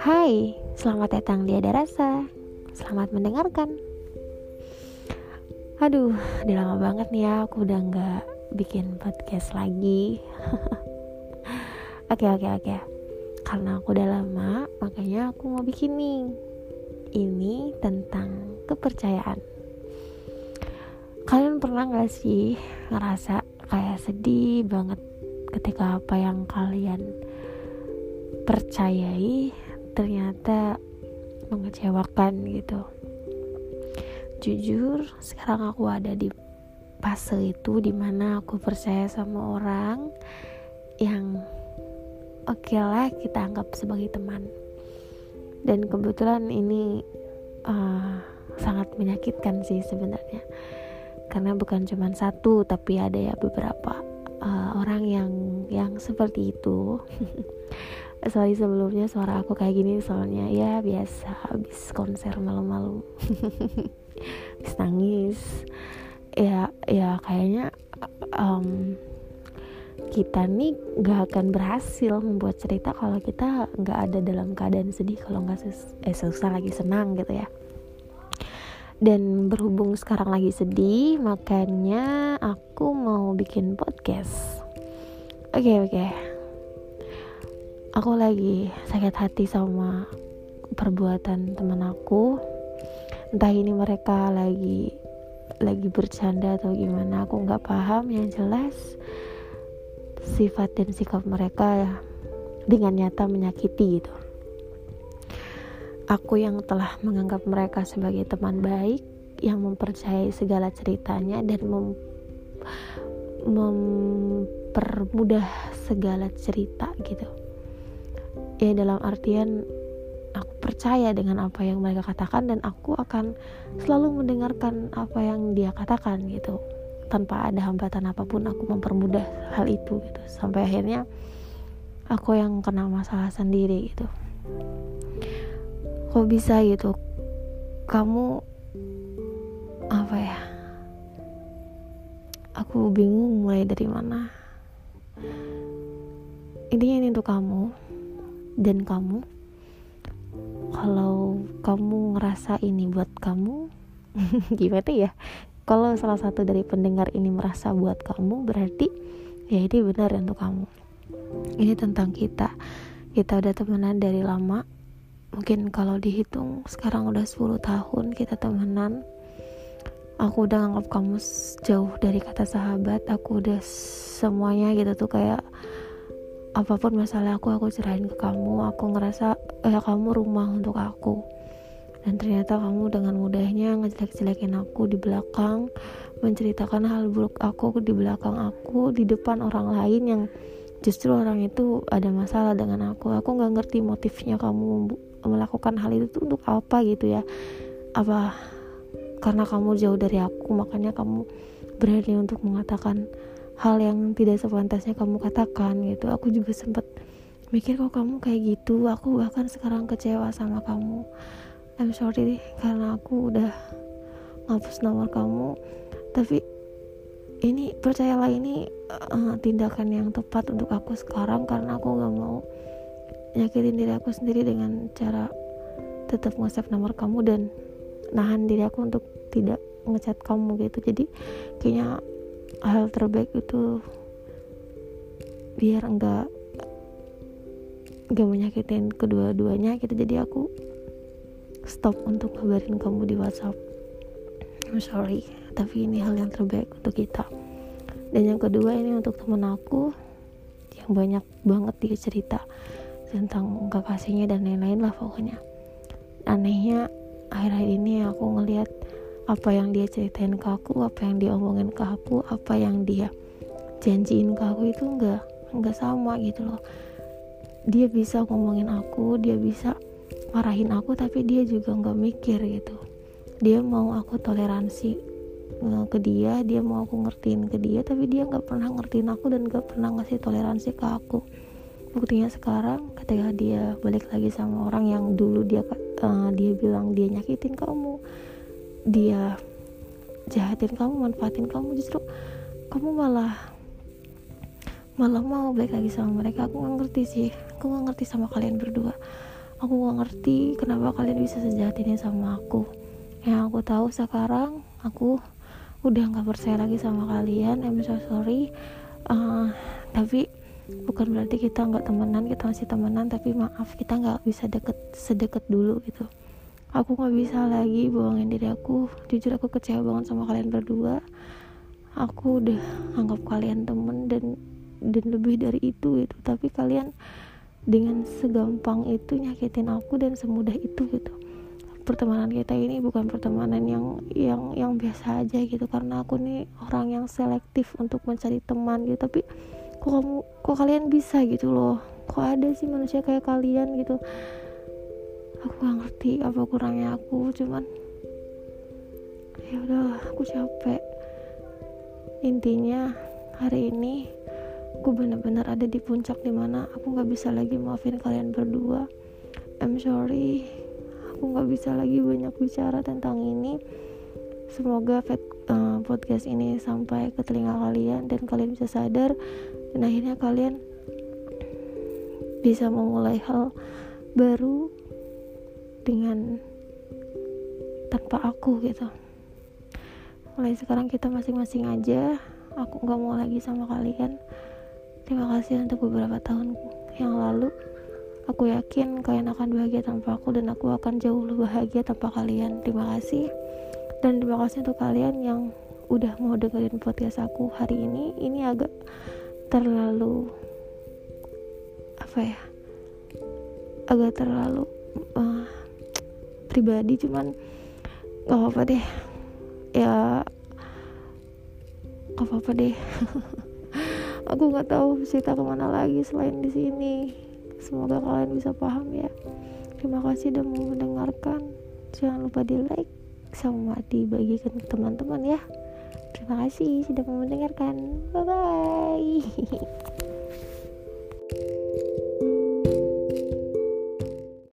Hai, selamat datang di Ada Rasa. Selamat mendengarkan. Aduh, udah lama banget nih ya aku udah nggak bikin podcast lagi. Oke oke oke. Karena aku udah lama, makanya aku mau bikin nih. Ini tentang kepercayaan. Kalian pernah gak sih ngerasa kayak sedih banget ketika apa yang kalian percayai ternyata mengecewakan gitu. Jujur sekarang aku ada di fase itu di mana aku percaya sama orang yang oke okay lah kita anggap sebagai teman. Dan kebetulan ini uh, sangat menyakitkan sih sebenarnya. Karena bukan cuma satu tapi ada ya beberapa uh, orang yang yang seperti itu. Sorry sebelumnya suara aku kayak gini soalnya ya biasa habis konser malam-malam habis nangis. Ya ya kayaknya um, kita nih gak akan berhasil membuat cerita kalau kita nggak ada dalam keadaan sedih kalau nggak eh susah lagi senang gitu ya dan berhubung sekarang lagi sedih makanya aku mau bikin podcast. Oke okay, oke. Okay. aku lagi sakit hati sama perbuatan teman aku. Entah ini mereka lagi lagi bercanda atau gimana aku nggak paham. Yang jelas sifat dan sikap mereka ya dengan nyata menyakiti gitu Aku yang telah menganggap mereka sebagai teman baik yang mempercayai segala ceritanya dan mem mempermudah segala cerita gitu. Ya dalam artian aku percaya dengan apa yang mereka katakan dan aku akan selalu mendengarkan apa yang dia katakan gitu. Tanpa ada hambatan apa pun aku mempermudah hal itu gitu. Sampai akhirnya aku yang kena masalah sendiri gitu kok bisa gitu? Kamu apa ya? Aku bingung mulai dari mana. Intinya ini untuk kamu dan kamu. Kalau kamu ngerasa ini buat kamu gimana ya? Kalau salah satu dari pendengar ini merasa buat kamu berarti ya ini benar untuk kamu. Ini tentang kita. Kita udah temenan dari lama mungkin kalau dihitung sekarang udah 10 tahun kita temenan aku udah nganggap kamu jauh dari kata sahabat. Aku udah semuanya gitu tuh kayak apa pun masalah aku aku cerahin ke kamu. Aku ngerasa eh kamu rumah untuk aku. Dan ternyata kamu dengan mudahnya ngejelek-jelekin aku di belakang menceritakan hal buruk aku di belakang aku di depan orang lain yang justru orang itu ada masalah dengan aku. Aku nggak ngerti motifnya kamu melakukan hal itu tuh untuk apa gitu ya. Apa karena kamu jauh dari aku makanya kamu berani untuk mengatakan hal yang tidak sepantasnya kamu katakan gitu. Aku juga sempet mikir kok kamu kayak gitu? Aku bahkan sekarang kecewa sama kamu. I'm sorry deh karena aku udah ngapus nomor kamu. Tapi ini percayalah ini uh, tindakan yang tepat untuk aku sekarang karena aku nggak mau nyakitin diri aku sendiri dengan cara tetap nge-save nomor kamu dan nahan diri aku untuk tidak ngechat kamu gitu. Jadi kayaknya hal terbaik itu biar enggak enggak menyakitin kedua-duanya gitu. Jadi aku stop untuk kabarin kamu di WhatsApp. I'm sorry tapi ini hal yang terbaik untuk kita dan yang kedua ini untuk temen aku yang banyak banget dia cerita tentang kekasihnya dan lain-lain lah pokoknya. Anehnya akhir-akhir ini aku ngelihat apa yang dia ceritain ke aku apa yang dia omongin ke aku apa yang dia janjiin ke aku itu enggak enggak sama gitu loh. Dia bisa ngomongin aku dia bisa marahin aku tapi dia juga nggak mikir gitu. Dia mau aku toleransi ke dia dia mau aku ngertiin ke dia tapi dia nggak pernah ngertiin aku dan nggak pernah ngasih toleransi ke aku. Buktinya sekarang ketika dia balik lagi sama orang yang dulu dia uh, dia bilang dia nyakitin kamu dia jahatin kamu manfaatin kamu justru kamu malah malah mau balik lagi sama mereka. Aku nggak ngerti sih aku nggak ngerti sama kalian berdua. Aku nggak ngerti kenapa kalian bisa sejahat ini sama aku. Yang aku tahu sekarang aku udah nggak percaya lagi sama kalian I'm so sorry. Uh, tapi bukan berarti kita nggak temenan kita masih temenan tapi maaf kita nggak bisa deket sedekat dulu gitu. Aku nggak bisa lagi bohongin diri aku. Jujur aku kecewa banget sama kalian berdua. Aku udah anggap kalian temen dan dan lebih dari itu gitu. Tapi kalian dengan segampang itu nyakitin aku dan semudah itu gitu pertemanan kita ini bukan pertemanan yang yang yang biasa aja gitu. Karena aku nih orang yang selektif untuk mencari teman gitu. Tapi kok kamu kok kalian bisa gitu loh? Kok ada sih manusia kayak kalian gitu? Aku gak ngerti apa kurangnya aku cuman ya udah aku capek. Intinya hari ini aku benar-benar ada di puncak di mana aku nggak bisa lagi maafin kalian berdua. I'm sorry aku nggak bisa lagi banyak bicara tentang ini. Semoga uh, podcast ini sampai ke telinga kalian dan kalian bisa sadar dan akhirnya kalian bisa memulai hal baru dengan tanpa aku gitu. Mulai sekarang kita masing-masing aja. Aku nggak mau lagi sama kalian. Terima kasih untuk beberapa tahun yang lalu. Aku yakin kalian akan bahagia tanpa aku dan aku akan jauh lebih bahagia tanpa kalian. Terima kasih. Dan terima kasih untuk kalian yang udah mau dengerin podcast aku hari ini. Ini agak terlalu apa ya? Agak terlalu uh, pribadi cuman gak apa-apa deh. Ya gak apa-apa deh. aku nggak tahu cerita ke mana lagi selain di sini semoga kalian bisa paham ya. Terima kasih sudah mau mendengarkan. Jangan lupa di like sama dibagikan ke teman-teman ya. Terima kasih sudah mau mendengarkan. Bye bye